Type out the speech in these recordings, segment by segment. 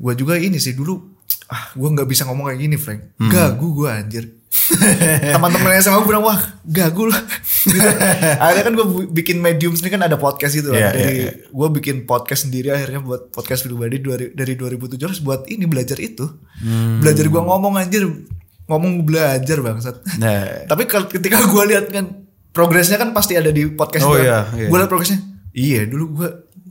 gue juga ini sih dulu ah gue nggak bisa ngomong kayak gini Frank. Gagu gue anjir. Teman-teman yang sama gue bilang wah gagu lah. Gitu. akhirnya kan gue bikin medium sendiri kan ada podcast gitu Iya, lah jadi iya, gue bikin podcast sendiri akhirnya buat podcast pribadi dari dari 2017 buat ini belajar itu. Hmm. belajar gue ngomong anjir. Ngomong belajar bangsat. Nah, tapi ketika gue lihat kan progresnya kan pasti ada di podcast Oh kan. iya, iya. gue lihat progresnya. Iya dulu gue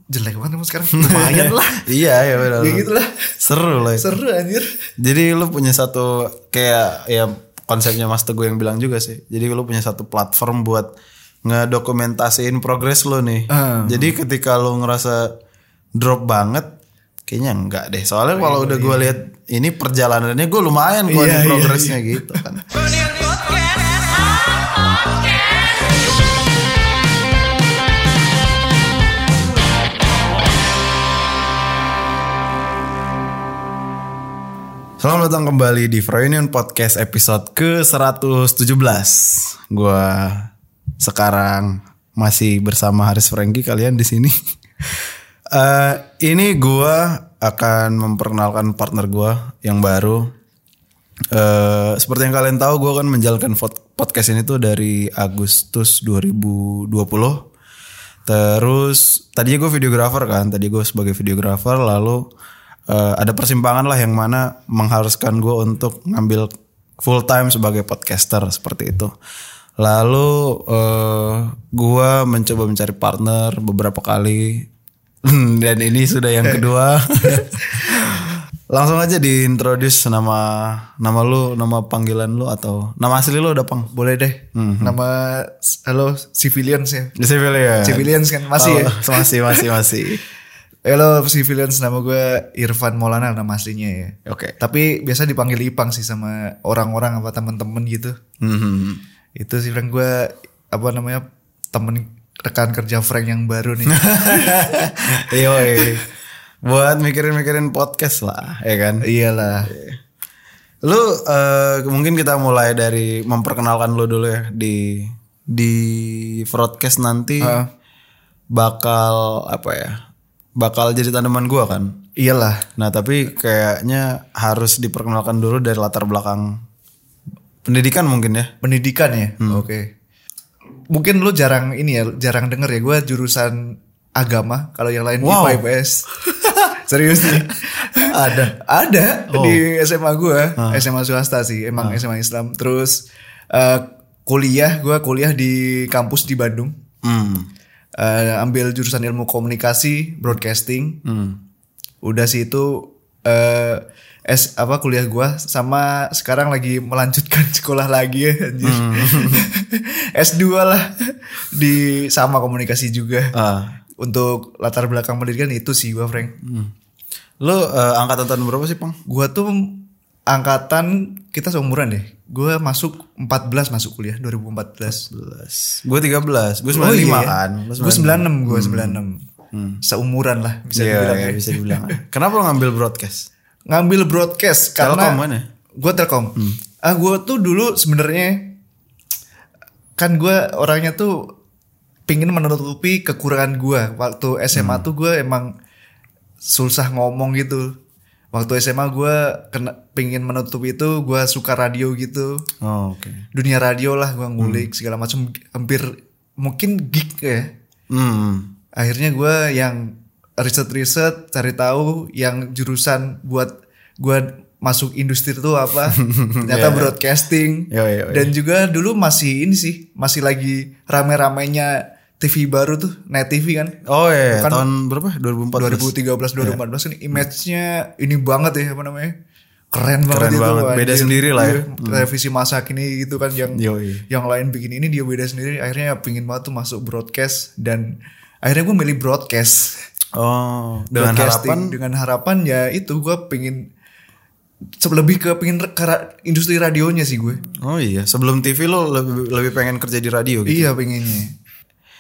jelek banget emang sekarang lumayan lah iya ya benar. kayak gitu lah Seru lah. itu. seru anjir Jadi lu punya satu kayak ya konsepnya Mas Teguh yang bilang juga sih. Jadi lu punya satu platform buat ngedokumentasiin progres lu nih. Ah. Jadi ketika lu ngerasa drop banget, kayaknya enggak deh. Soalnya kalau udah gue lihat ini perjalanannya gue lumayan kok Iya, nih iya, progresnya gitu kan. Selamat datang kembali di Froynion Podcast episode ke-117 Gua sekarang masih bersama Haris Franky kalian di sini. Eh, ini gua akan memperkenalkan partner gua yang baru. Eh, seperti yang kalian tahu gua kan menjalankan pod- podcast ini tuh dari Agustus 2020. Terus tadinya gue videografer kan, tadi gue sebagai videografer lalu eh, ada persimpangan lah yang mana mengharuskan gue untuk ngambil full time sebagai podcaster seperti itu. Lalu eh gue mencoba mencari partner beberapa kali dan ini sudah yang kedua. Langsung aja diintroduce nama nama lu, nama panggilan lu atau nama asli lu udah pang? boleh deh nama halo civilians ya Di civilian. civilians kan masih ya Oh, masih masih masih. Halo civilians. Nama gue Irfan Maulana nama aslinya ya. Oke. tapi biasa dipanggil Ipang sih sama orang-orang apa temen-temen gitu. Mhm. itu sih Frank. Gue apa namanya temen rekan kerja Frank yang baru nih. Iya, buat mikirin-mikirin podcast lah, ya kan? iyalah. Lu eh, mungkin kita mulai dari memperkenalkan lu dulu ya. Di di broadcast nanti bakal apa ya? Bakal jadi tanaman gua kan. iyalah. Nah, tapi kayaknya harus diperkenalkan dulu dari latar belakang pendidikan mungkin ya. pendidikan ya? Oke. Mungkin lu jarang ini ya jarang denger ya gue jurusan agama kalau yang lain Wow. IPA IPS serius nih? Ada. ada di SMA gue SMA swasta sih emang SMA Islam. Terus eh, kuliah gue kuliah di kampus di Bandung. Hmm. Eh, ambil jurusan ilmu komunikasi broadcasting Hmm. udah sih itu eh S apa kuliah gua sama sekarang lagi melanjutkan sekolah lagi ya anjir. S2 lah di sama komunikasi juga. Ah. Untuk latar belakang pendidikan itu sih gua Frank. Hmm. Lu eh, angkatan tahun berapa sih, Pang? Gua tuh angkatan kita seumuran deh. Gua masuk 14 masuk kuliah 2014. 11. Gue 13. Gue 95 Oh, iya ya? kan. Gua 96, gua 96. Seumuran lah bisa Iya, dibilang iya, ya. bisa dibilang. Kenapa lo ngambil broadcast? ngambil broadcast Telkom karena mana? gue telkom ah gue tuh dulu sebenarnya kan gue orangnya tuh pingin menutupi kekurangan gue waktu SMA tuh gue emang susah ngomong gitu waktu SMA gue kena pingin menutup itu gue suka radio gitu Oh, oke. dunia radio lah gue ngulik segala macam hampir mungkin geek ya Hmm. akhirnya gue yang riset-riset cari tahu yang jurusan buat gue masuk industri itu apa ternyata Iya. broadcasting Yo, yo, yo. dan juga dulu masih ini sih masih lagi rame-ramenya TV baru tuh net TV kan Oh iya, Kan- tahun berapa? 2014. 2013 2014 kan image-nya ini banget ya apa namanya keren banget Keren itu banget. Beda anjir. sendiri lah ya. Iya, televisi masa kini gitu kan yang Yoi. yang lain bikin ini dia beda sendiri akhirnya pingin banget tuh masuk broadcast dan akhirnya gue milih broadcast Oh, dengan harapan dengan harapan ya itu gue pingin lebih ke pingin re- ke industri radionya sih gue Oh iya, sebelum TV lo lebih lebih pengen kerja di radio gitu. iya pengennya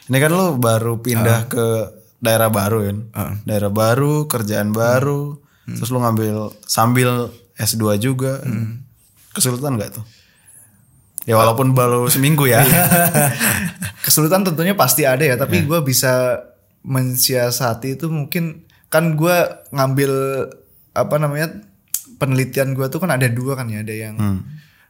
Ini kan lo baru Ah. pindah ke daerah baru kan. Daerah baru, kerjaan baru. Hmm. Terus lo ngambil sambil S2 juga. Hmm. Kesulitan gak tuh? Ya walaupun baru seminggu ya. Iya. kesulitan tentunya pasti ada ya tapi gue bisa mensiasati itu mungkin kan gue ngambil apa namanya penelitian gue tuh kan ada dua kan ya ada yang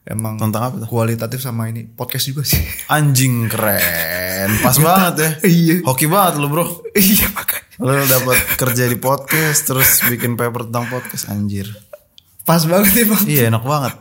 emang. Tentang apa tuh? kualitatif sama ini podcast juga sih Anjing keren. Pas banget ya. Iya. Hoki banget lu, Bro. iya makanya Lu dapat kerja di podcast terus bikin paper tentang podcast anjir. pas banget emang Iya, enak banget.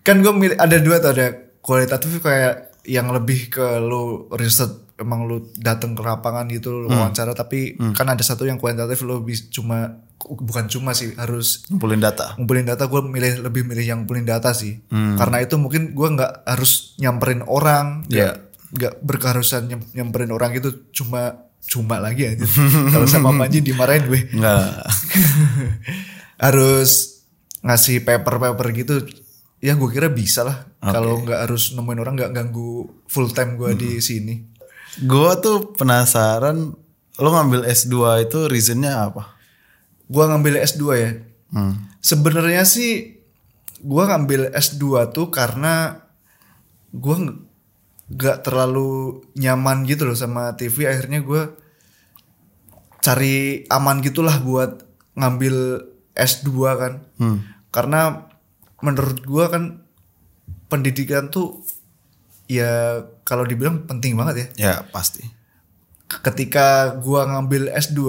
kan gue milih ada dua tuh ada kualitatif kayak yang lebih ke lu riset emang lu datang ke lapangan gitu lu wawancara tapi kan ada satu yang kualitatif lu bis, cuma bukan cuma sih harus Ngumpulin data. ngumpulin data gue milih lebih milih yang ngumpulin data sih. Karena itu mungkin gue nggak harus nyamperin orang Iya. nggak berkeharusan nyam- nyamperin orang itu cuma cuma lagi aja. Kalau sama Panji dimarahin gue. Harus ngasih paper-paper gitu ya gue kira bisa lah. Kalau nggak harus nemuin orang nggak ganggu full time gue di sini Gua tuh penasaran lu ngambil S2 itu reasonnya apa? gue ngambil S2 ya Hmm. sebenarnya sih gue ngambil S2 tuh karena gue nggak terlalu nyaman gitu loh sama TV akhirnya gue cari aman gitulah buat ngambil S2 kan Hmm. karena menurut gue kan pendidikan tuh ya kalau dibilang penting banget ya Ya, pasti. ketika gua ngambil S2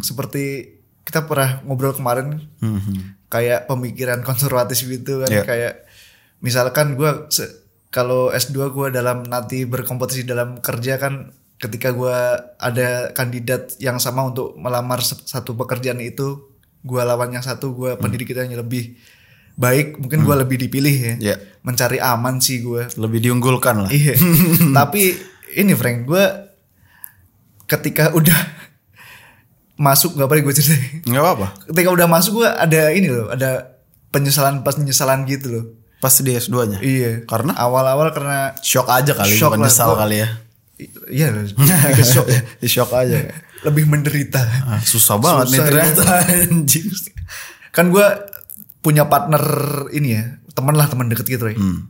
seperti kita pernah ngobrol kemarin Hmm. kayak pemikiran konservatif gitu kan Iya. kayak misalkan gua kalau S2 gua dalam nanti berkompetisi dalam kerja kan ketika gua ada kandidat yang sama untuk melamar satu pekerjaan itu gua lawan yang satu gua pendidikannya lebih baik mungkin gua lebih dipilih ya Iya. mencari aman sih gua Lebih diunggulkan lah. Iya. Tapi ini Frank, gue ketika udah masuk nggak apa gue ceritain. Enggak apa-apa. Ketika udah masuk gue ada ini loh, ada penyesalan pas penyesalan gitu loh. Pas di S2-nya. Iya. Karena Awal-awal karena shock aja kali, Shock bukan lah, nyesal gua- kali ya. iya loh, shock ya. Shock aja. Lebih menderita. Ah, susah banget nih Susah, ternyata anjing. Kan gue punya partner ini ya, teman lah teman deket gitu ya. Hmm.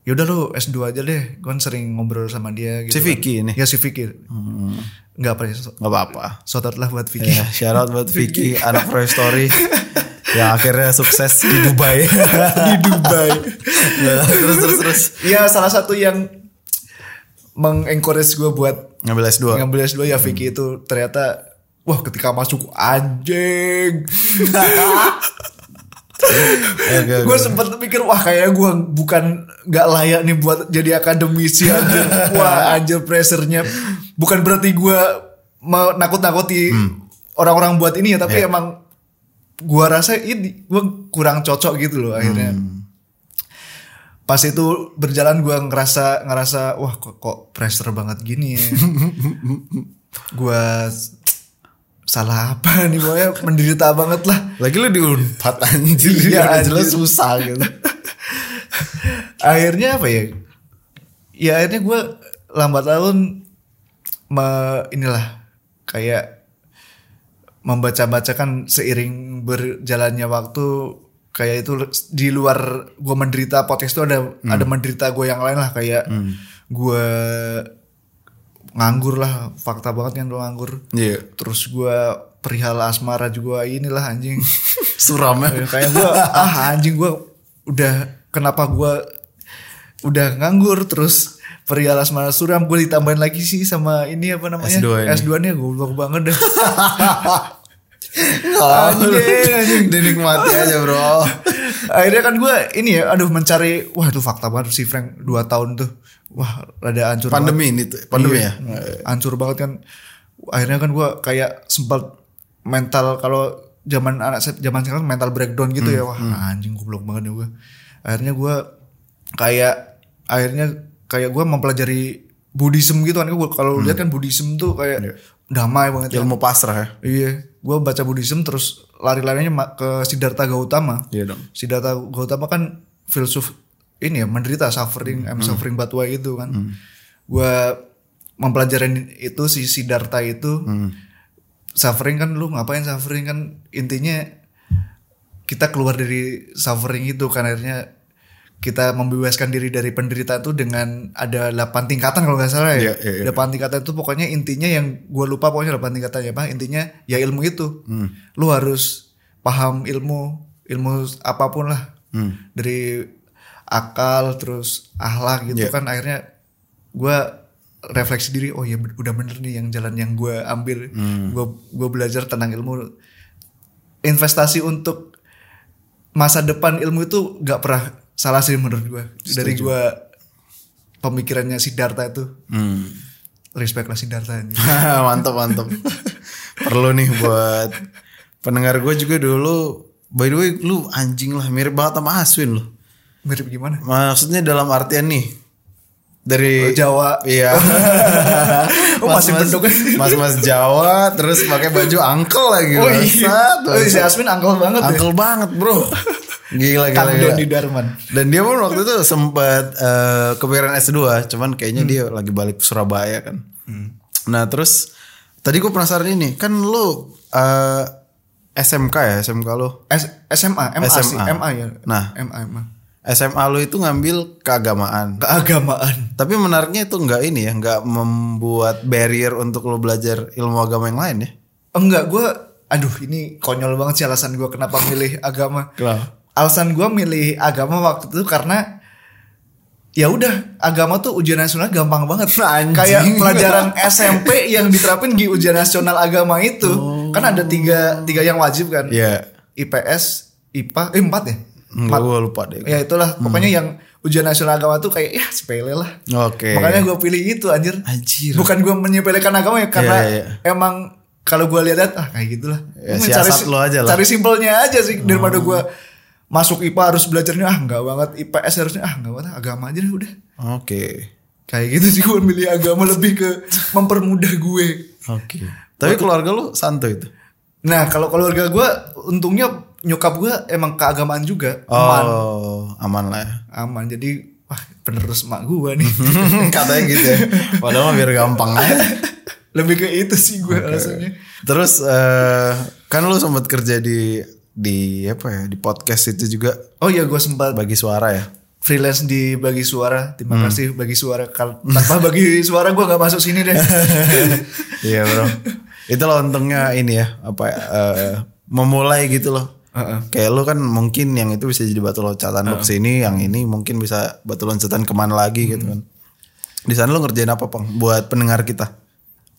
Ya udah lu S2 aja deh. Gue kan sering ngobrol sama dia gitu. Si Vicky ini. Ya si Vicky. Enggak apa ya. so- Enggak apa-apa. Shout out lah buat Vicky. Ya, shout out buat Vicky, anak Pro Story yang akhirnya sukses di Dubai. di Dubai. Nah, terus terus terus Iya salah satu yang mengencourage gue buat ngambil S2. ngambil S2 ya Vicky itu ternyata wah ketika masuk anjing. Gue sempet mikir wah kayak gue bukan nggak layak nih buat jadi akademisi anjir. wah anjir pressernya bukan berarti gue mau nakut-nakuti orang-orang buat ini ya tapi emang gue rasa ini gue kurang cocok gitu loh akhirnya. Pas itu berjalan gue ngerasa ngerasa wah kok, kok pressure banget gini ya? Gue salah apa nih gue menderita banget lah. Lagi lu di Unpad anjir. Udah jelas susah gitu. akhirnya apa ya? Ya akhirnya gue lambat laun me, inilah kayak membaca-baca kan seiring berjalannya waktu kayak itu di luar gue menderita podcast itu ada ada menderita gue yang lain lah kayak gue nganggur lah fakta banget kan gue nganggur Iya. terus gue perihal asmara juga inilah anjing Suram ya. Ya, kayak gue ah anjing gue udah kenapa gue udah nganggur terus perihal asmara suram gue ditambahin lagi sih sama ini apa namanya S2 ini. S2 nya goblok banget deh Anjing, anjing. Dinikmati aja bro. akhirnya kan gue ini ya aduh mencari wah itu fakta banget sih Frank dua tahun tuh wah rada hancur Pandemi ini tuh, pandemi ya. Iya, hancur banget kan. Akhirnya kan gue kayak sempat mental kalau zaman anak zaman sekarang mental breakdown gitu ya. Wah anjing goblok banget ya gue akhirnya gue kayak akhirnya kayak gue mempelajari Buddhism gitu kan. Gua kalau lihat kan Buddhism tuh kayak damai banget ya. Ilmu pasrah ya. iya. Gue baca Buddhism terus lari-larinya ke Siddhartha Gautama. Iya dong. Siddhartha Gautama kan filsuf ini ya menderita suffering I'm suffering but why itu kan. Gua mempelajari itu si Siddhartha itu suffering kan lu ngapain suffering kan intinya kita keluar dari suffering itu kan akhirnya kita membebaskan diri dari penderitaan itu dengan ada 8 tingkatan kalau nggak salah ya. Iya, iya. 8 tingkatan itu pokoknya intinya yang gue lupa pokoknya 8 tingkatannya apa intinya ya ilmu itu. Lu harus paham ilmu ilmu apa pun lah Hmm. dari akal terus ahlak gitu Iya. kan akhirnya gue refleksi diri oh ya udah bener nih yang jalan yang gue ambil Hmm. gue gue belajar tentang ilmu investasi untuk masa depan ilmu itu gak pernah salah sih menurut gue dari gue pemikirannya Siddhartha itu Hmm. respect lah Siddhartha ini. mantap mantap. Perlu nih buat pendengar gue juga dulu. By the way, lu anjing lah mirip banget sama Aswin lu. Mirip gimana Maksudnya dalam artian nih dari Oh, Jawa. Iya. Oh, masih bentuknya. Mas Mas Jawa terus pakai baju angkel lagi. oh iya oh, si bangsat. Asmin angkel banget ya Angkel banget bro. Gila gila. Kang gila. Doni Darman Dan dia pun waktu itu sempat eh, kepikiran S2, cuman kayaknya dia lagi balik ke Surabaya kan. Nah terus tadi gue penasaran ini, kan lu eh, SMK ya, SMK lu. S- SMA MA sih SMA. MA ya Nah. MA MA SMA lu itu ngambil keagamaan. keagamaan Tapi menariknya itu nggak ini ya, nggak membuat barrier untuk lu belajar ilmu agama yang lain ya. enggak gue aduh ini konyol banget sih alasan gue kenapa milih agama Kenapa? alasan gue milih agama waktu itu karena ya udah agama tuh ujian nasional gampang banget Anjing. kayak pelajaran SMP yang diterapin di ujian nasional agama itu kan ada tiga tiga yang wajib kan Iya. IPS IPA eh empat ya Enggak gue lupa deh. ya itulah pokoknya yang ujian nasional agama tuh kayak ya sepele lah Oke. makanya gue pilih itu anjir Anjir. bukan gue menyepelekan agama ya karena Iya, iya. emang kalau gue lihat ah kayak gitulah Ya, siasat lo aja lah. Cari simpelnya aja sih daripada gue masuk IPA harus belajarnya ah nggak banget IPS harusnya ah nggak banget agama aja deh udah Oke. kayak gitu sih gue milih agama lebih ke mempermudah gue Oke. Tapi keluarga lu santuy itu. nah kalau keluarga gue untungnya nyokap gue emang keagamaan juga aman Oh, aman lah ya. aman jadi wah penerus mak gue nih Katanya gitu ya. Padahal mah biar gampang aja. lebih ke itu sih gue alasannya Terus eh kan lu sempat kerja di di apa ya di podcast itu juga oh iya gue sempat bagi suara ya. freelance di bagi suara terima Hmm. kasih bagi suara Kal- tanpa bagi suara gue nggak masuk sini deh Iya bro. Itulah untungnya ini ya apa ya, eh, memulai gitu loh. Heeh. Kayak lu kan mungkin yang itu bisa jadi batu loncatan lu ke sini, yang ini mungkin bisa batu loncatan ke mana lagi gitu kan. Di sana lu ngerjain apa pang buat pendengar kita?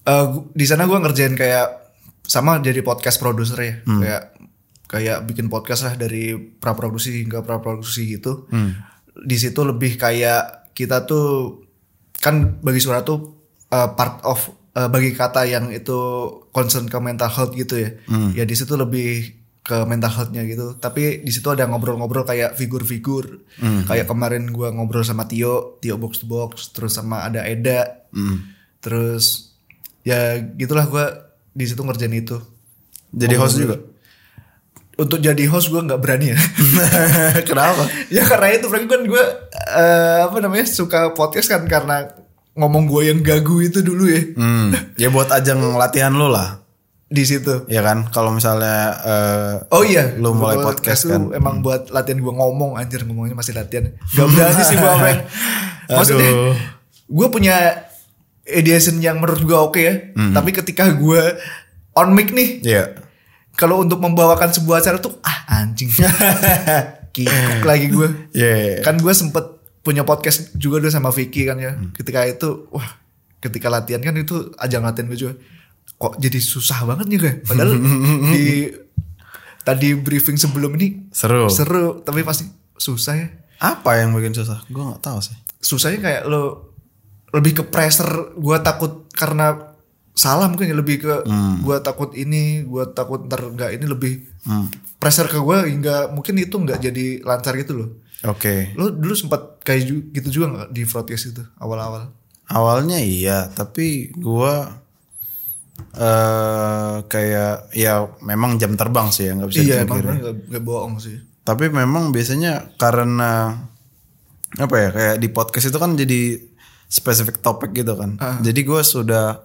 Gu- di sana gue ngerjain kayak sama jadi podcast produser ya Hmm. kayak kayak bikin podcast lah dari pra produksi hingga pra produksi gitu Hmm. di situ lebih kayak kita tuh kan bagi suara tuh eh, part of eh, bagi kata yang itu concern ke mental health gitu ya Hmm. ya di situ lebih ke mental healthnya gitu tapi di situ ada ngobrol-ngobrol kayak figur-figur Hmm. kayak kemarin gua ngobrol sama Tio Tio box to box terus sama ada Eda Hmm. terus ya gitulah gua di situ ngerjain itu Jadi host juga. untuk jadi host gua nggak berani ya Kenapa? ya karena itu Frank kan gue apa namanya suka podcast kan karena ngomong gue yang gagu itu dulu ya Hmm, ya buat ajang latihan lu lah. Di situ Ya kan, kalau misalnya eh, Oh iya, lu mulai podcast tuh kan. Emang buat latihan gue ngomong anjir ngomongnya masih latihan. Gak berani sih gue Frank. Maksudnya gue punya edition yang menurut gue oke ya. Hmm. Tapi ketika gue on mic nih, Iya. kalau untuk membawakan sebuah acara tuh ah anjing. Kikuk lagi gue. Iya. Kan gue sempet punya podcast juga dulu sama Vicky kan ya. Hmm. Ketika itu wah ketika latihan kan itu ajang latihan gue juga. Kok jadi susah banget nih gue. Padahal di tadi briefing sebelum ini Seru. seru tapi pasti susah ya. Apa yang bikin susah? Gue nggak tahu sih. Susahnya kayak lo lebih ke pressure. Gue takut karena salah mungkin ya lebih ke gue takut ini, gue takut ntar nggak ini lebih pressure ke gue hingga mungkin itu nggak jadi lancar gitu loh. Oke. Lo dulu sempat kayak gitu juga nggak di broadcast itu awal-awal? Awalnya iya, tapi gua eh kayak ya memang jam terbang sih ya nggak bisa iya dipungkiri. nggak bohong sih. Tapi memang biasanya karena apa ya kayak di podcast itu kan jadi spesifik topik gitu kan. Jadi gua sudah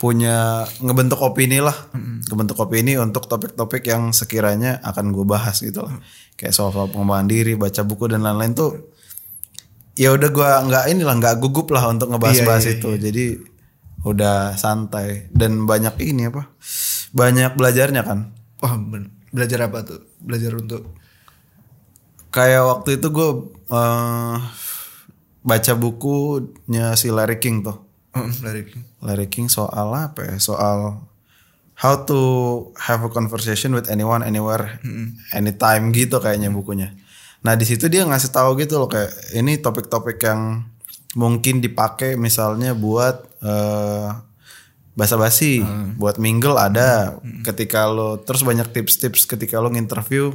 punya ngebentuk opini lah, ngebentuk opini untuk topik-topik yang sekiranya akan gue bahas gitu lah. Kayak soal-soal pengembangan diri, baca buku dan lain-lain tuh ya udah gua nggak inilah nggak gugup lah untuk ngebahas-bahas Iya, iya, itu. Jadi udah santai dan banyak ini apa? Banyak belajarnya kan. Wah bener. Belajar apa tuh? Belajar untuk Kayak waktu itu gue eh, baca bukunya si Larry King tuh. Mm, dari Larry King soal apa ya? Soal how to have a conversation with anyone, anywhere, anytime gitu kayaknya bukunya. Nah di situ dia ngasih tahu gitu loh kayak ini topik-topik yang mungkin dipakai misalnya buat eh basa-basi, buat mingle ada. Ketika lo terus banyak tips-tips ketika lo nginterview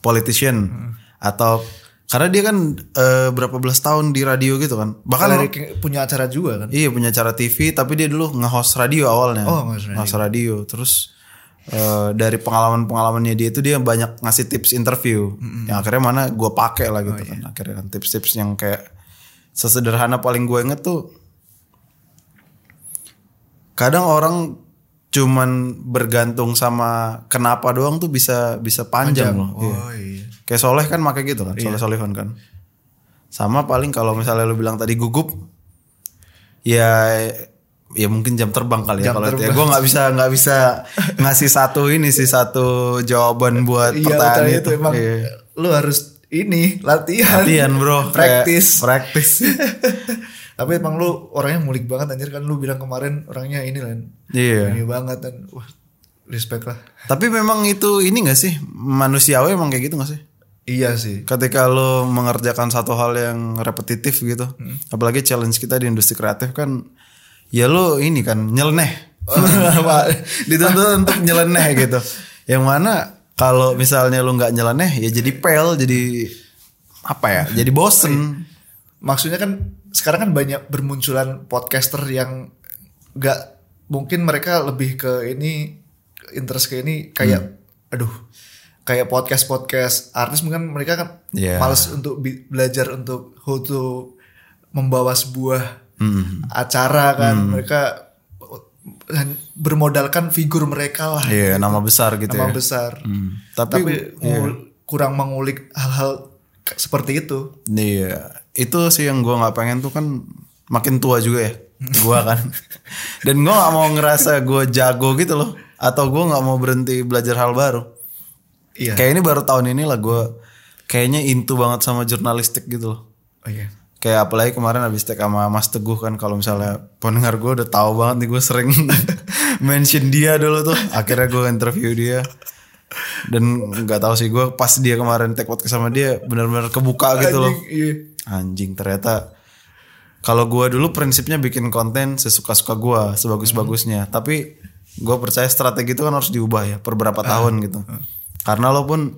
politician atau karena dia kan eh, berapa belas tahun di radio gitu kan. Bahkan King punya acara juga kan? Iya punya acara TV tapi dia dulu nge-host radio awalnya. Oh, nge-host radio. Nge-host radio. Terus eh, dari pengalaman-pengalamannya dia itu dia banyak ngasih tips interview. Yang akhirnya mana gue pakai lah Oh, gitu iya. kan. Akhirnya kan tips-tips yang kayak sesederhana paling gue inget tuh kadang orang cuman bergantung sama kenapa doang tuh bisa bisa panjang, loh. Iya. Oh iya. Kayak Soleh kan pakai gitu kan, Soleh Solihun kan. Sama paling kalau misalnya lu bilang tadi gugup, ya ya mungkin jam terbang kali ya Jam kalau itu ya. Gue nggak bisa nggak bisa ngasih satu ini sih satu jawaban buat Iya, pertanyaan itu. itu emang Iya. lu harus ini latihan. Latihan bro, Kayak Practice. Tapi emang lu orangnya mulik banget anjir kan lu bilang kemarin orangnya ini kan. Iya. Ini banget dan wah respect lah. Tapi memang itu ini gak sih manusiawi emang kayak gitu gak sih? Iya sih. Ketika lo mengerjakan satu hal yang repetitif gitu, Hmm. apalagi challenge kita di industri kreatif kan, ya lo ini kan nyeleneh, dituntut untuk nyeleneh gitu. Yang mana kalau misalnya lo nggak nyeleneh, ya jadi pel, jadi apa ya? Jadi bosen. Maksudnya kan sekarang kan banyak bermunculan podcaster yang nggak mungkin mereka lebih ke ini interest ke ini kayak aduh kayak podcast podcast artis mungkin mereka kan Iya. males untuk belajar untuk how to membawa sebuah Hmm. acara kan mereka bermodalkan figur mereka lah Iya, nama besar gitu nama ya. besar Hmm. tapi, Tapi, ngul- kurang mengulik hal-hal seperti itu Iya, itu sih yang gua nggak pengen tuh kan makin tua juga ya, gua kan. Dan gua nggak mau ngerasa gua jago gitu loh, atau gua nggak mau berhenti belajar hal baru. iya Kayak ini baru tahun ini lah gua kayaknya into banget sama jurnalistik gitu loh. oh iya Kayak apalagi kemarin habis tag sama Mas Teguh kan kalau misalnya pendengar gue udah tahu banget nih gue sering mention dia dulu tuh. Akhirnya gue interview dia. Dan nggak tahu sih gue pas dia kemarin tag podcast sama dia benar-benar kebuka gitu loh. Anjing, iya. Anjing ternyata kalau gua dulu prinsipnya bikin konten sesuka-suka gua, sebagus-bagusnya. Tapi gua percaya strategi itu kan harus diubah ya per berapa tahun gitu. Karena lo pun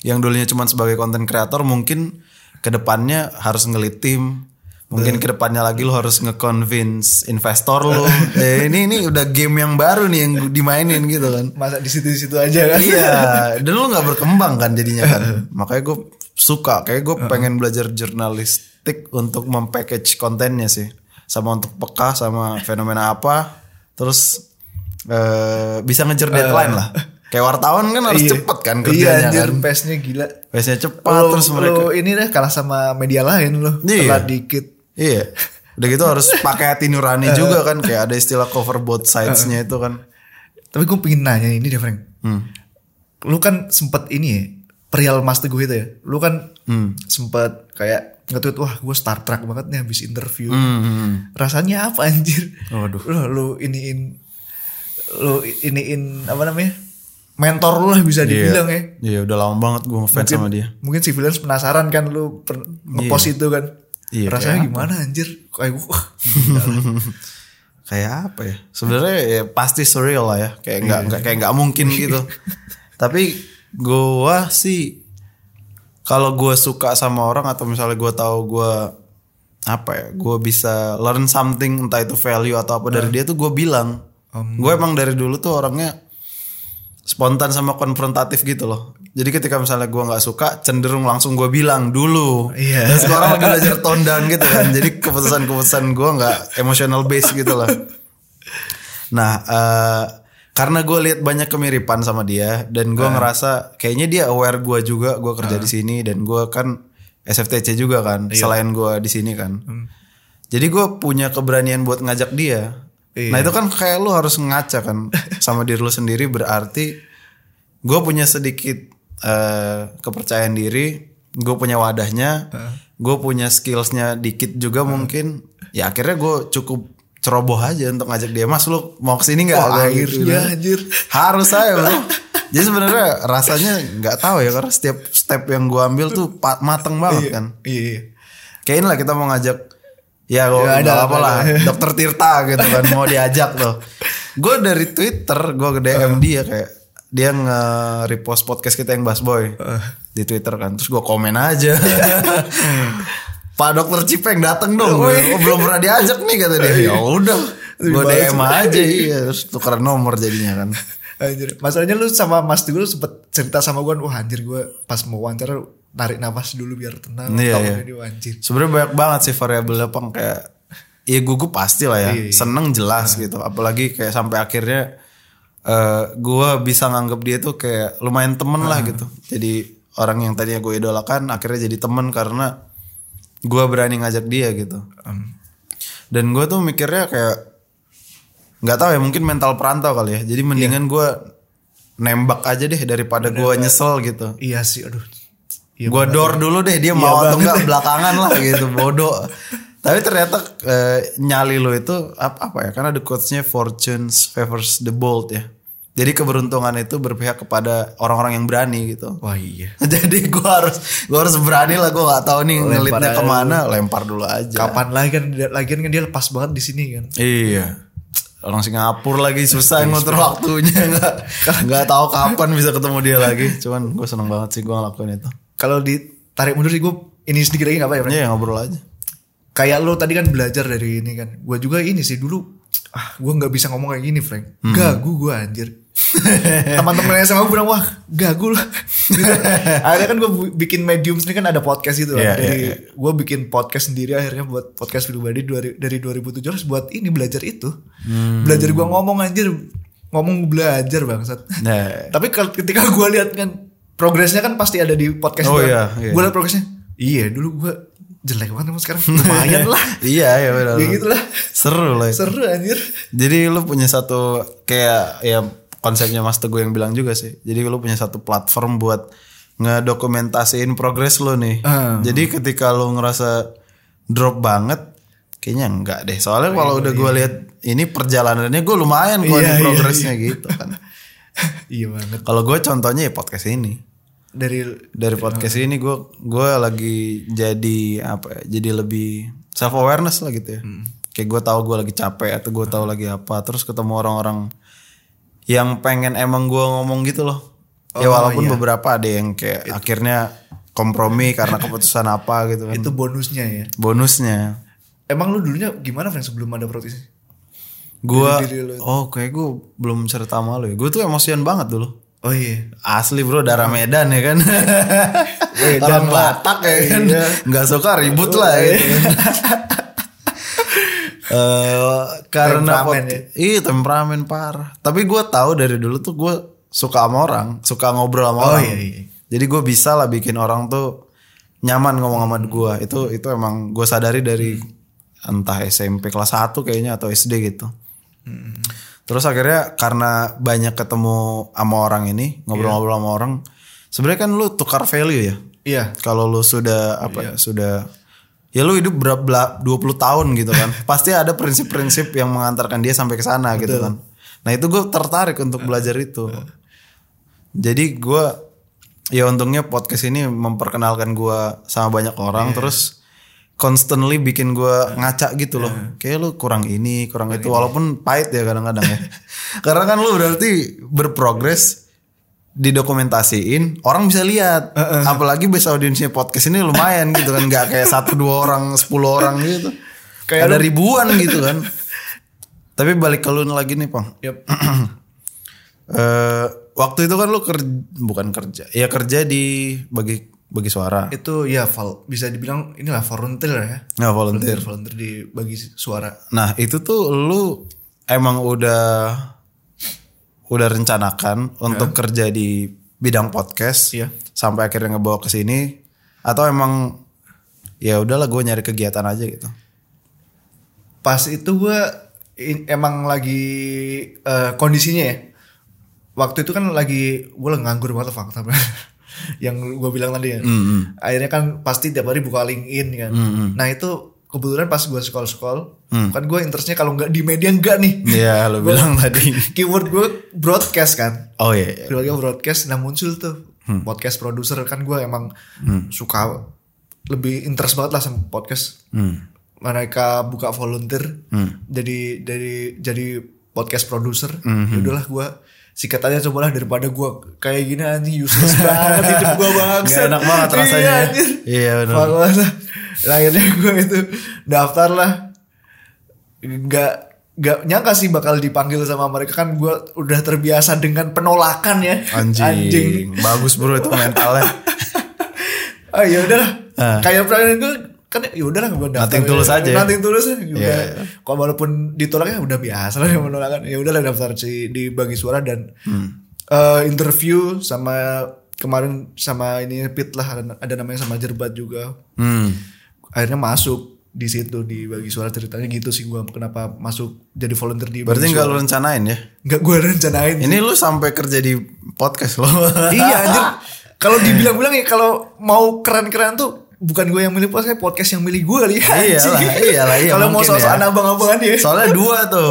yang dulunya cuma sebagai konten kreator mungkin ke depannya harus ngelit tim. Mungkin ke depannya lagi lo harus nge-convince investor lo. eh, ini ini udah game yang baru nih yang dimainin gitu kan. masa di situ-situ aja kan Iya, dan lu nggak berkembang kan jadinya kan. Makanya gue suka, kayak gue pengen belajar jurnalistik untuk mempackage kontennya sih, sama untuk peka sama fenomena apa, terus eh bisa ngejar deadline lah. Kayak wartawan kan harus Iya. cepet kan iya kerjanya anjir kan. pace-nya gila Biasanya cepat Lo- terus mereka. lo ini deh kalah sama media lain lo Iya. telat dikit Iya. Udah gitu harus pakai hati nurani juga kan, kayak ada istilah cover both sides-nya itu kan. tapi gue pengen nanya ini deh Frank Hmm. lu kan sempet ini ya perihal Mas Teguh itu ya lu kan Hmm. sempet kayak nge-tweet wah gue Star Trek banget nih habis interview. Hmm, hmm. rasanya apa anjir? Waduh. lu lu iniin lu iniin apa namanya? Mentor lu lah bisa dibilang ya. Iya, udah lama banget gue ngefans sama dia. mungkin civilians penasaran kan lu per, ngepost itu kan. Iya, rasanya gimana anjir? Kayak gue kayak apa ya? Sebenarnya ya pasti surreal lah ya. Kayak nggak nggak kayak nggak mungkin gitu. Tapi gua sih kalau gua suka sama orang atau misalnya gua tahu gua apa ya gua bisa learn something entah itu value atau apa dari dia tuh gua bilang. Gue emang dari dulu tuh orangnya spontan sama konfrontatif gitu loh. Jadi ketika misalnya gua nggak suka cenderung langsung gua bilang dulu. Iya. dan sekarang lagi belajar tone down gitu kan. Jadi keputusan-keputusan gua nggak emotional base gitu loh. Nah eh, karena gue lihat banyak kemiripan sama dia dan gua ngerasa kayaknya dia aware gua juga gua kerja di sini dan gua kan SFTC juga kan selain gua di sini kan. Jadi gue punya keberanian buat ngajak dia. Iya. nah itu kan kayak lu harus ngaca kan sama diri lu sendiri berarti gue punya sedikit eh, kepercayaan diri gue punya wadahnya gue punya skillsnya dikit juga mungkin. Ya akhirnya gue cukup ceroboh aja untuk ngajak dia mas lu mau ke sini nggak Gua gitu akhirnya, kan. anjir. harus saya bro jadi sebenarnya rasanya nggak tahu ya karena setiap step yang gue ambil tuh mateng banget kan Iya. iya. Kayak inilah kita mau ngajak Ya gue Ya, ada apa lah Dokter Tirta gitu kan Mau diajak tuh Gue dari Twitter Gue ke DM dia kayak Dia nge-repost podcast kita yang Bass Boy Di Twitter kan Terus gue komen aja Pak Dokter Cipeng dateng dong oh, Belum pernah diajak nih kata dia Ya udah Gue. DM aja iya Terus tukeran nomor jadinya kan Anjir. Masalahnya lu sama Mas Teguh lu sempet cerita sama gue, wah anjir gue pas mau wawancara narik nafas dulu biar tenang. Iya, iya. ini, anjir. Sebenarnya banyak banget sih variabelnya pang kayak ya gugup pasti lah ya Iya, iya. seneng jelas gitu apalagi kayak sampai akhirnya eh gue bisa nganggep dia tuh kayak lumayan temen lah gitu jadi orang yang tadinya gue idolakan akhirnya jadi temen karena gue berani ngajak dia gitu. Dan gue tuh mikirnya kayak nggak tahu ya mungkin mental perantau kali ya. Jadi mendingan gue nembak aja deh daripada gue nyesel gitu. Iya sih, aduh. Iya gue door dulu deh dia mau atau enggak belakangan lah gitu bodoh. Tapi ternyata eh, nyali lo itu apa, apa ya karena ada quotesnya fortunes favors the bold ya jadi keberuntungan itu berpihak kepada orang-orang yang berani gitu Wah iya. jadi gue harus gue harus berani lah gue nggak tahu nih Lempar ngelitnya ke mana lempar dulu aja Kapan lagi kan lagian kan dia lepas banget di sini kan. iya orang Singapura lagi susah ngatur waktunya nggak nggak tahu kapan bisa ketemu dia lagi cuman gue seneng banget sih gue ngelakuin itu Kalau ditarik mundur sih gue ini sedikit lagi nggak apa ya? Iya ngobrol aja Kayak lo tadi kan belajar dari ini kan. Gue juga ini sih dulu ah gue nggak bisa ngomong kayak gini Frank. Hmm. Gagu gue anjir. Teman-teman yang sama gue bilang wah gagu lah. Gitu. akhirnya kan gue bikin medium ini kan ada podcast itu Iya, kan. Dari iya, gue bikin podcast sendiri akhirnya buat podcast pribadi dari dari 2017 buat ini belajar itu. Hmm. Belajar gue ngomong anjir ngomong belajar bangsat. Nah, Tapi ketika gue lihat kan progresnya kan pasti ada di podcast Oh gua. iya, iya. Gue lihat progresnya. Iya dulu gue jelek banget emang sekarang lumayan lah. iya ya benar. Ya gitu lah. Seru lah. itu. Seru anjir. Jadi lu punya satu kayak ya konsepnya Mas Teguh yang bilang juga sih. Jadi lu punya satu platform buat ngedokumentasiin progres lu nih. Ah. Jadi ketika lu ngerasa drop banget kayaknya enggak deh. Soalnya kalau udah gue lihat ini perjalanannya gue lumayan kok Iya, iya, progresnya gitu kan. iya banget. Kalau gue contohnya ya podcast ini. Dari Dari podcast ini gue gue lagi jadi apa ya? Jadi lebih self awareness lah gitu ya. Kayak gue tahu gue lagi capek atau gue tahu lagi apa. Terus ketemu orang-orang yang pengen emang gue ngomong gitu loh. ya Oh, walaupun iya. beberapa ada yang kayak akhirnya kompromi karena keputusan apa gitu kan. itu bonusnya ya. Bonusnya. Emang lu dulunya gimana Frank sebelum ada protes? Gue oh kayak gue belum cerita sama lu ya. Gue tuh emosian banget dulu. Oh iya. Asli bro darah Medan ya kan. Medan Orang. Batak ya kan. Iya. Nggak suka ribut lah ya. Eh, karena Temperamen pot- ya? iya temperamen parah. Tapi gue tahu dari dulu tuh gue suka sama orang, suka ngobrol sama Oh, orang. iya, iya. Jadi gue bisa lah bikin orang tuh nyaman ngomong sama gue. Itu itu emang gue sadari dari entah SMP kelas 1 kayaknya atau SD gitu. Terus akhirnya karena banyak ketemu sama orang ini, ngobrol-ngobrol sama orang, sebenarnya kan lu tukar value ya. Iya. Kalau lu sudah apa ya, sudah ya lu hidup berapa 20 tahun gitu kan. Pasti ada prinsip-prinsip yang mengantarkan dia sampai ke sana gitu kan. Nah, itu gue tertarik untuk belajar itu. Jadi gue ya untungnya podcast ini memperkenalkan gue sama banyak orang terus constantly bikin gue ngaca gitu loh. Kayak lu kurang ini, kurang itu walaupun pahit ya kadang-kadang ya. Karena kan lu berarti berprogres didokumentasiin orang bisa lihat. Apalagi base audiensnya podcast ini lumayan gitu kan nggak kayak satu dua orang sepuluh orang gitu. Kayak ada ribuan gitu kan. Tapi balik ke lu lagi nih pang. Yap. Eh, waktu itu kan lu kerja bukan kerja ya kerja di bagi bagi suara Itu ya val, bisa dibilang inilah volunteer ya. nggak volunteer Volunteer di bagi suara. nah itu tuh lu emang udah udah rencanakan untuk kerja di bidang podcast Iya. sampai akhirnya ngebawa ke sini atau emang ya udahlah gue nyari kegiatan aja gitu Pas itu gue emang lagi eh, kondisinya ya. waktu itu kan lagi gue lagi nganggur banget fakta yang gue bilang tadi ya. Hmm, Akhirnya kan pasti tiap hari buka LinkedIn kan. Nah itu kebetulan pas gue scroll scroll, kan gue interestnya kalau nggak di media enggak nih. Iya, lo bilang tadi. Keyword gue broadcast kan. Oh iya. iya. Keluarga broadcast, nah muncul tuh podcast produser kan gue emang suka lebih interest banget lah sama podcast. Hmm. Mereka buka volunteer, jadi dari jadi podcast produser. Ya Udahlah gue sikat aja cobalah daripada gue kayak gini anjing useless banget hidup gue banget. Nggak enak banget rasanya ya. Iya. Nah, akhirnya gue itu daftar lah. Gak gak nyangka sih bakal dipanggil sama mereka kan gue udah terbiasa dengan penolakan ya Anjing. Bagus bro itu mentalnya. oh ya udahlah Ah. kayak pernah gue kan ya udahlah gue daftar Nothing tulus aja. Nanti tulus ya udah. Iya, kok walaupun ditolaknya udah biasa lah yang penolakan ya udahlah daftar si di bagi suara dan Hmm. eh, interview sama kemarin sama ini Pit lah ada, ada namanya sama Jerbat juga. Hmm. akhirnya masuk di situ di bagi suara ceritanya gitu sih gue kenapa masuk jadi volunteer di Berarti nggak lu rencanain ya? nggak gue rencanain Ini lu sampai kerja di podcast lo. iya anjir. Kalau dibilang-bilang ya kalau mau keren-keren tuh bukan gue yang milih podcast podcast yang milih gue kali ya Iyalah, iyalah, iya kalau mau soal ya. abang-abangan ya Soalnya dua tuh.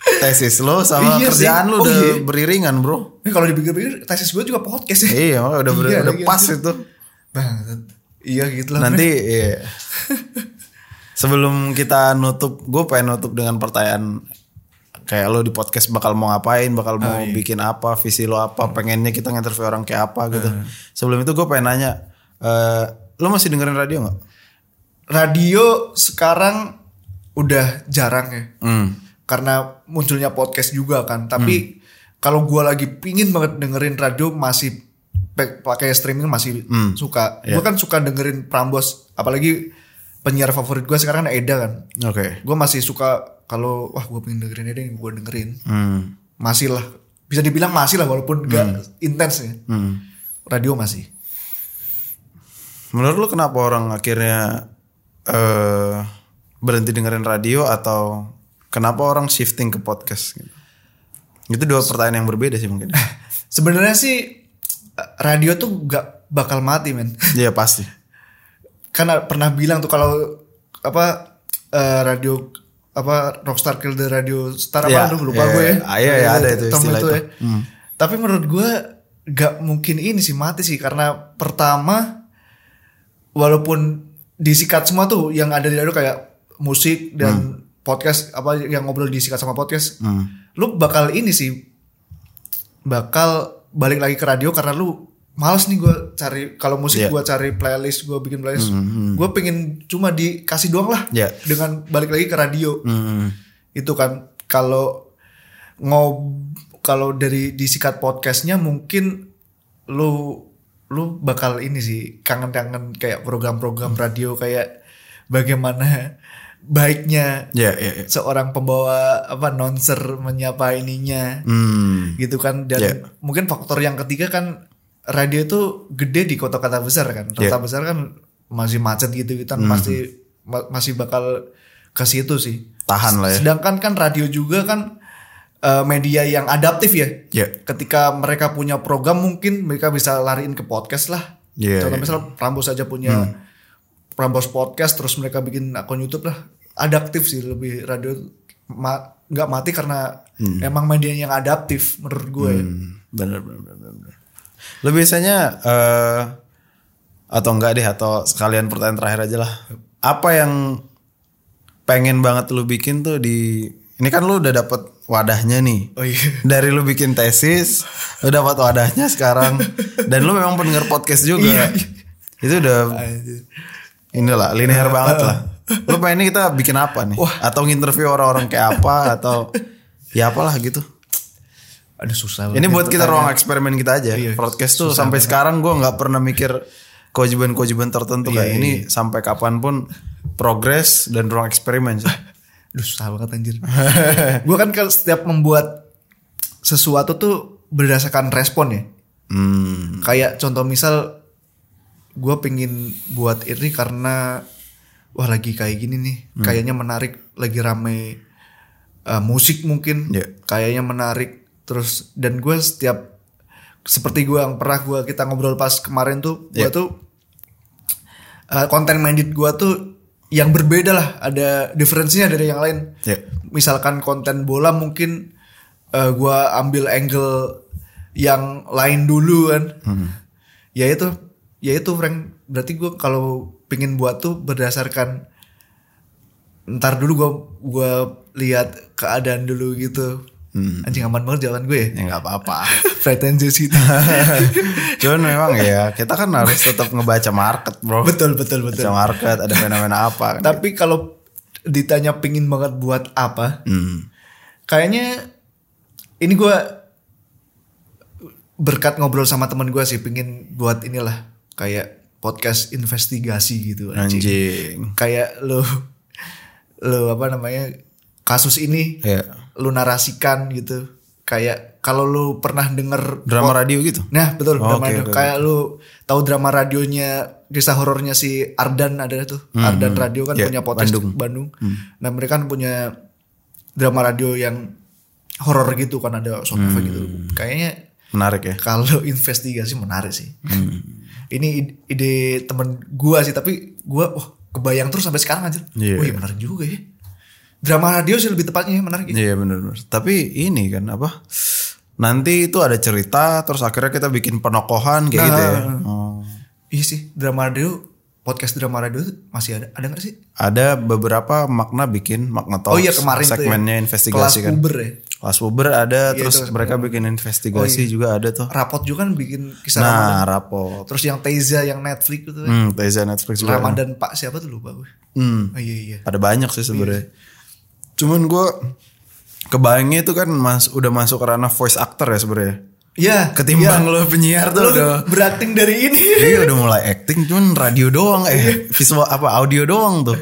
Tesis lo sama Iya kerjaan sih. lu Oh, udah iya. beriringan bro. Ini kalau dipikir-pikir tesis gue juga podcast ya Iya, makanya udah, ber- Iya, udah lagi, pas anjir. itu. banget iya gitu lah Nanti iya. Sebelum kita nutup, gue pengen nutup dengan pertanyaan kayak lo di podcast bakal mau ngapain, bakal mau bikin apa, visi lo apa, pengennya kita nginterview orang kayak apa gitu. Sebelum itu gue pengen nanya, eh lo masih dengerin radio nggak? radio sekarang udah jarang ya. Hmm. karena munculnya podcast juga kan. Tapi kalau gue lagi pingin banget dengerin radio masih pakai streaming masih suka. Gue kan suka dengerin Prambos apalagi penyiar favorit gue sekarang kan Eda kan. Oke. gue masih suka kalau wah gue pengen dengerin Eda gue dengerin. Hmm. masih lah. Bisa dibilang masih lah walaupun gak intens ya. Hmm. radio masih Menurut lo kenapa orang akhirnya eh berhenti dengerin radio atau kenapa orang shifting ke podcast? Gitu? Itu dua pertanyaan yang berbeda sih mungkin. sebenarnya sih radio tuh gak bakal mati men Iya pasti. karena pernah bilang tuh kalau apa eh, radio apa Rockstar Kill the Radio Star apa Iya, aduh lupa iya, gue ya. iya, iya, ada itu Term istilah itu. ya. Tapi menurut gue gak mungkin ini sih mati sih karena pertama walaupun disikat semua tuh yang ada di radio kayak musik dan podcast apa yang ngobrol disikat sama podcast, lu bakal ini sih bakal balik lagi ke radio karena lu males nih gue cari kalau musik Iya. gue cari playlist gue bikin playlist gue pengen cuma dikasih doang lah Iya. dengan balik lagi ke radio Hmm. itu kan kalau ngob kalau dari disikat podcastnya mungkin lu lu bakal ini sih kangen-kangen kayak program-program radio kayak bagaimana baiknya Iya, iya, iya. seorang pembawa apa nonser menyapa ininya Hmm. gitu kan dan Iya. mungkin faktor yang ketiga kan radio itu gede di kota-kota besar kan kota Iya. besar kan masih macet gitu kan masih ma- masih bakal ke situ sih Tahan lah ya. sedangkan kan radio juga kan eh, media yang adaptif ya Iya. ketika mereka punya program mungkin mereka bisa lariin ke podcast lah Iya, contoh iya. misalnya Prambos saja punya Prambos podcast terus mereka bikin akun YouTube lah adaptif sih lebih radio ma- nggak mati karena emang media yang adaptif menurut gue ya. Hmm, bener, bener, bener, bener. Lo biasanya eh atau enggak deh atau sekalian pertanyaan terakhir aja lah. Apa yang pengen banget lu bikin tuh di ini kan lu udah dapet wadahnya nih. oh iya Dari lu bikin tesis, lu dapat wadahnya sekarang dan lu memang pendengar podcast juga. Itu udah inilah linear banget lah. Lu pengen kita bikin apa nih? Atau nginterview orang-orang kayak apa atau ya apalah gitu. aduh susah Ini banget buat kita ruang eksperimen kita aja. Iya, Podcast tuh sampai sekarang gue nggak pernah mikir kewajiban-kewajiban tertentu Iya, kayak ini sampai kapan pun progres dan ruang eksperimen sih. Aduh susah banget anjir. gue kan kalau setiap membuat sesuatu tuh berdasarkan respon ya. Hmm, Kayak contoh misal gue pengen buat ini karena wah lagi kayak gini nih, Hmm. kayaknya menarik, lagi rame uh, musik mungkin, Iya. kayaknya menarik. terus dan gue setiap seperti gue yang pernah gue kita ngobrol pas kemarin tuh gue Iya. tuh eh, konten minded gue tuh yang berbeda lah. Ada diferensinya dari yang lain. Ya. misalkan konten bola mungkin eh, gua ambil angle yang lain dulu kan. Ya itu ya itu Frank. Berarti gua kalau pingin buat tuh berdasarkan ntar dulu gua gua lihat keadaan dulu gitu anjing aman banget jalan gue ya nggak apa-apa. pretentious gitu Cuman memang ya kita kan harus tetap ngebaca market bro. betul betul betul Baca market ada fenomena apa. kan. tapi kalau ditanya pingin banget buat apa Hmm. kayaknya ini gua berkat ngobrol sama teman gua sih pingin buat inilah kayak podcast investigasi gitu anjing. Anjing. kayak lo lo apa namanya kasus ini Ya. Lu narasikan gitu kayak kalau lu pernah denger Drama radio gitu. Nah betul Oh, drama oke, radio. oke, Kayak lu tahu drama radionya kisah horornya si Ardan ada tuh. Ardan Radio kan Ya, punya podcast Bandung. Bandung. Nah mereka kan punya drama radio yang horor gitu kan ada sound effect gitu. Kayaknya Menarik ya. kalau investigasi menarik sih. Ini ide, ide temen gua sih tapi gua wah kebayang terus sampai sekarang aja. Iya. Wih menarik juga ya. Drama radio sih lebih tepatnya ya, menarik. ya. Iya benar-benar. Tapi ini kan apa? Nanti itu ada cerita terus akhirnya kita bikin penokohan kayak Nah. gitu ya. Oh. Iya sih drama radio podcast drama radio masih ada ada nggak sih? Ada beberapa makna bikin makna talks. Oh iya kemarin ya. segmennya investigasi Kelas kan. Uber ya. Kelas Uber ada Iya, terus itu. mereka bikin investigasi juga ada tuh. Rapot juga kan bikin kisah Ramadan. Nah, rapot. Terus yang Teza yang Netflix itu kan. Hmm, Teza Netflix juga. Ramadan Pak siapa tuh lupa gue. Hmm. Oh iya iya. Ada banyak sih sebenarnya. Cuman gue kebayangnya itu kan mas udah masuk ke ranah voice actor ya sebenarnya. Iya. Ketimbang lo penyiar tuh Lu udah berakting dari ini. Iya udah mulai acting cuman radio doang eh visual apa audio doang tuh.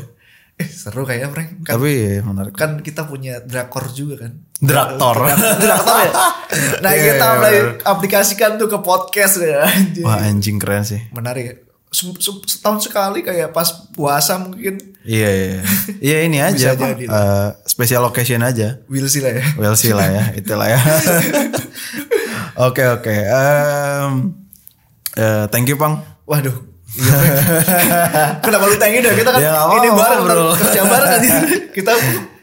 eh seru kayaknya Frank. Kan, Tapi ya, menarik. kan kita punya drakor juga kan. Draktor. Draktor ya. Nah Iya, kita iya, mulai bener. aplikasikan tuh ke podcast ya. anjing. Wah anjing keren sih. Menarik ya. Se- se- Setahun sekali kayak pas puasa mungkin Iya iya. Iya ini aja apa, jadi. eh, special occasion aja. will sih lah ya. Well sih lah ya, itulah ya. Oke oke. Em, eh, thank you Pang. Waduh. Iya. Kenapa lu tanya dah? Kita kan Ya, ini bareng bro. kerja bareng kan Kita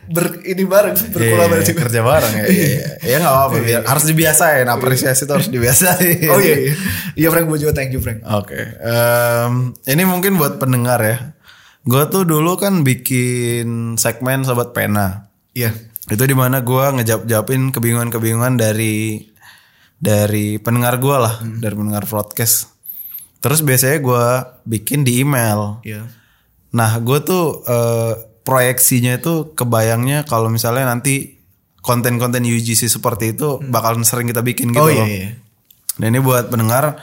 ber ini bareng berkolaborasi. Iya, kerja bareng ya. Iya, iya. Ya nggak apa-apa. biar- harus dibiasain. Apresiasi itu harus dibiasain. Oh iya iya. Iya Frank gue juga thank you Frank. Oke, em, ini mungkin buat pendengar ya. Gue tuh dulu kan bikin segmen sobat pena. Iya. Itu di mana gue ngejawab jawabin kebingungan-kebingungan dari dari pendengar gue lah, dari pendengar broadcast. Terus biasanya gue bikin di email. Iya. Nah, gue tuh eh, proyeksinya itu kebayangnya kalau misalnya nanti konten-konten UGC seperti itu bakalan sering kita bikin gitu Oh iya loh. iya. Nah ini buat pendengar,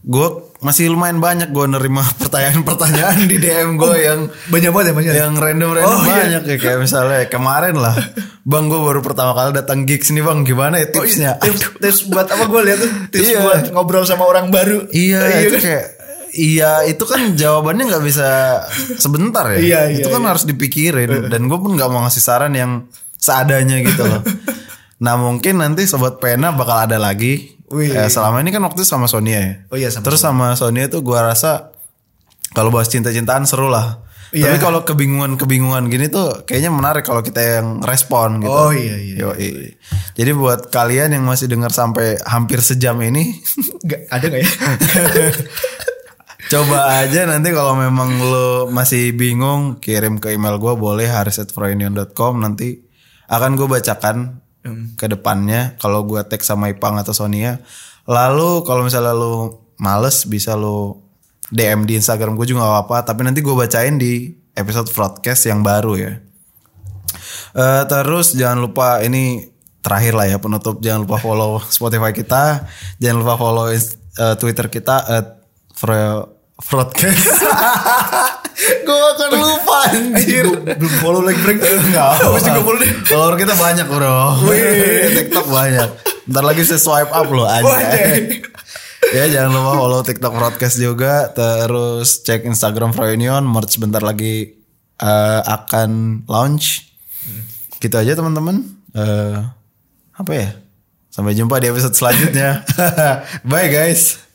gue masih lumayan banyak gue nerima pertanyaan-pertanyaan di DM gue yang Banyak banget ya banyak. yang random-random Oh, iya. banyak ya kayak misalnya kemarin lah, bang gue baru pertama kali datang gigs nih bang, gimana ya Oh, iya. tipsnya? tips, tips buat apa gue lihat tuh tips Iya. buat ngobrol sama orang baru. Iya, itu kan? kayak iya itu kan jawabannya nggak bisa sebentar ya. Iya, iya, itu kan iya. harus dipikirin dan gue pun nggak mau ngasih saran yang seadanya gitu loh. nah mungkin nanti sobat pena bakal ada lagi. Wih. Eh, selama ini kan waktu sama Sonia ya. Oh iya, sama Terus sama Sonia tuh gue rasa kalau bahas cinta-cintaan seru lah. Iya. Tapi kalau kebingungan-kebingungan gini tuh kayaknya menarik kalau kita yang respon gitu. Oh iya iya. Yoi. Jadi buat kalian yang masih dengar sampai hampir sejam ini Nggak, ada nggak ya? Coba aja nanti kalau memang lo masih bingung kirim ke email gue boleh haris@froynion.com nanti akan gue bacakan ke depannya. Kalau gue tag sama Ipang atau Sonia. Lalu kalau misalnya lo males bisa lo DM di Instagram gue juga gak apa-apa. Tapi nanti gue bacain di episode broadcast yang baru ya. Eh, terus jangan lupa ini terakhir lah ya penutup. Jangan lupa follow Spotify kita, jangan lupa follow eh, Twitter kita at Fro- Broadcast. gue akan lupa anjir. Belum follow lagi Frank. Enggak. Mesti gue follow deh. Follower kita banyak bro. TikTok banyak. Ntar lagi saya swipe up loh anjay. ya jangan lupa follow TikTok Broadcast juga. Terus cek Instagram Froynion. Merch bentar lagi eh, akan launch. Gitu aja teman-teman. Eh, apa ya? Sampai jumpa di episode selanjutnya. Bye guys.